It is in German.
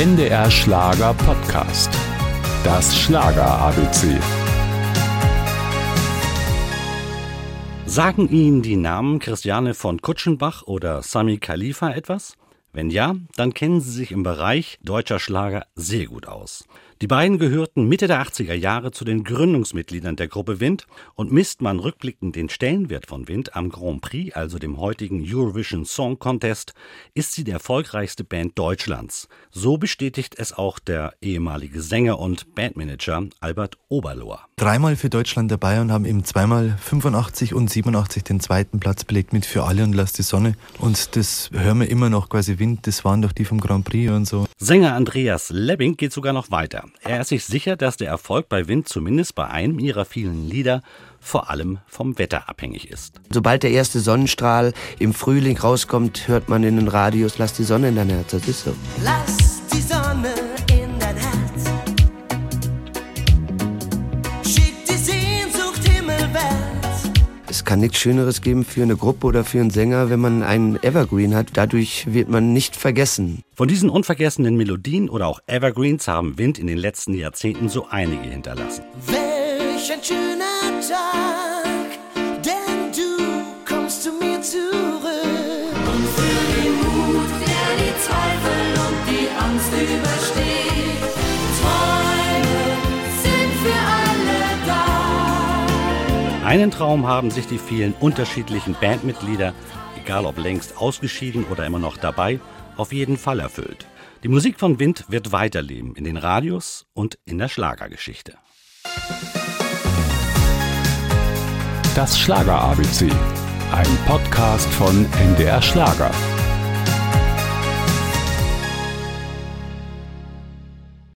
NDR Schlager Podcast. Das Schlager ABC. Sagen Ihnen die Namen Christiane von Kutschenbach oder Sami Khalifa etwas? Wenn ja, dann kennen Sie sich im Bereich deutscher Schlager sehr gut aus. Die beiden gehörten Mitte der 80er Jahre zu den Gründungsmitgliedern der Gruppe Wind und misst man rückblickend den Stellenwert von Wind am Grand Prix, also dem heutigen Eurovision Song Contest, ist sie die erfolgreichste Band Deutschlands. So bestätigt es auch der ehemalige Sänger und Bandmanager Albert Oberlohr. Dreimal für Deutschland dabei und haben eben zweimal 85 und 87 den zweiten Platz belegt mit Für alle und Lass die Sonne. Und das hören wir immer noch quasi Wind, das waren doch die vom Grand Prix und so. Sänger Andreas Lebbing geht sogar noch weiter. Er ist sich sicher, dass der Erfolg bei Wind zumindest bei einem ihrer vielen Lieder vor allem vom Wetter abhängig ist. Sobald der erste Sonnenstrahl im Frühling rauskommt, hört man in den Radios, lass die Sonne in dein Herz. Das ist so. Lass Es kann nichts Schöneres geben für eine Gruppe oder für einen Sänger, wenn man einen Evergreen hat. Dadurch wird man nicht vergessen. Von diesen unvergessenen Melodien oder auch Evergreens haben Wind in den letzten Jahrzehnten so einige hinterlassen. Welch ein schöner Tag, denn du kommst zu mir zurück. Und für den Mut, der die Zweifel und die Angst übersteht. Einen Traum haben sich die vielen unterschiedlichen Bandmitglieder, egal ob längst ausgeschieden oder immer noch dabei, auf jeden Fall erfüllt. Die Musik von Wind wird weiterleben in den Radios und in der Schlagergeschichte. Das Schlager ABC. Ein Podcast von NDR Schlager.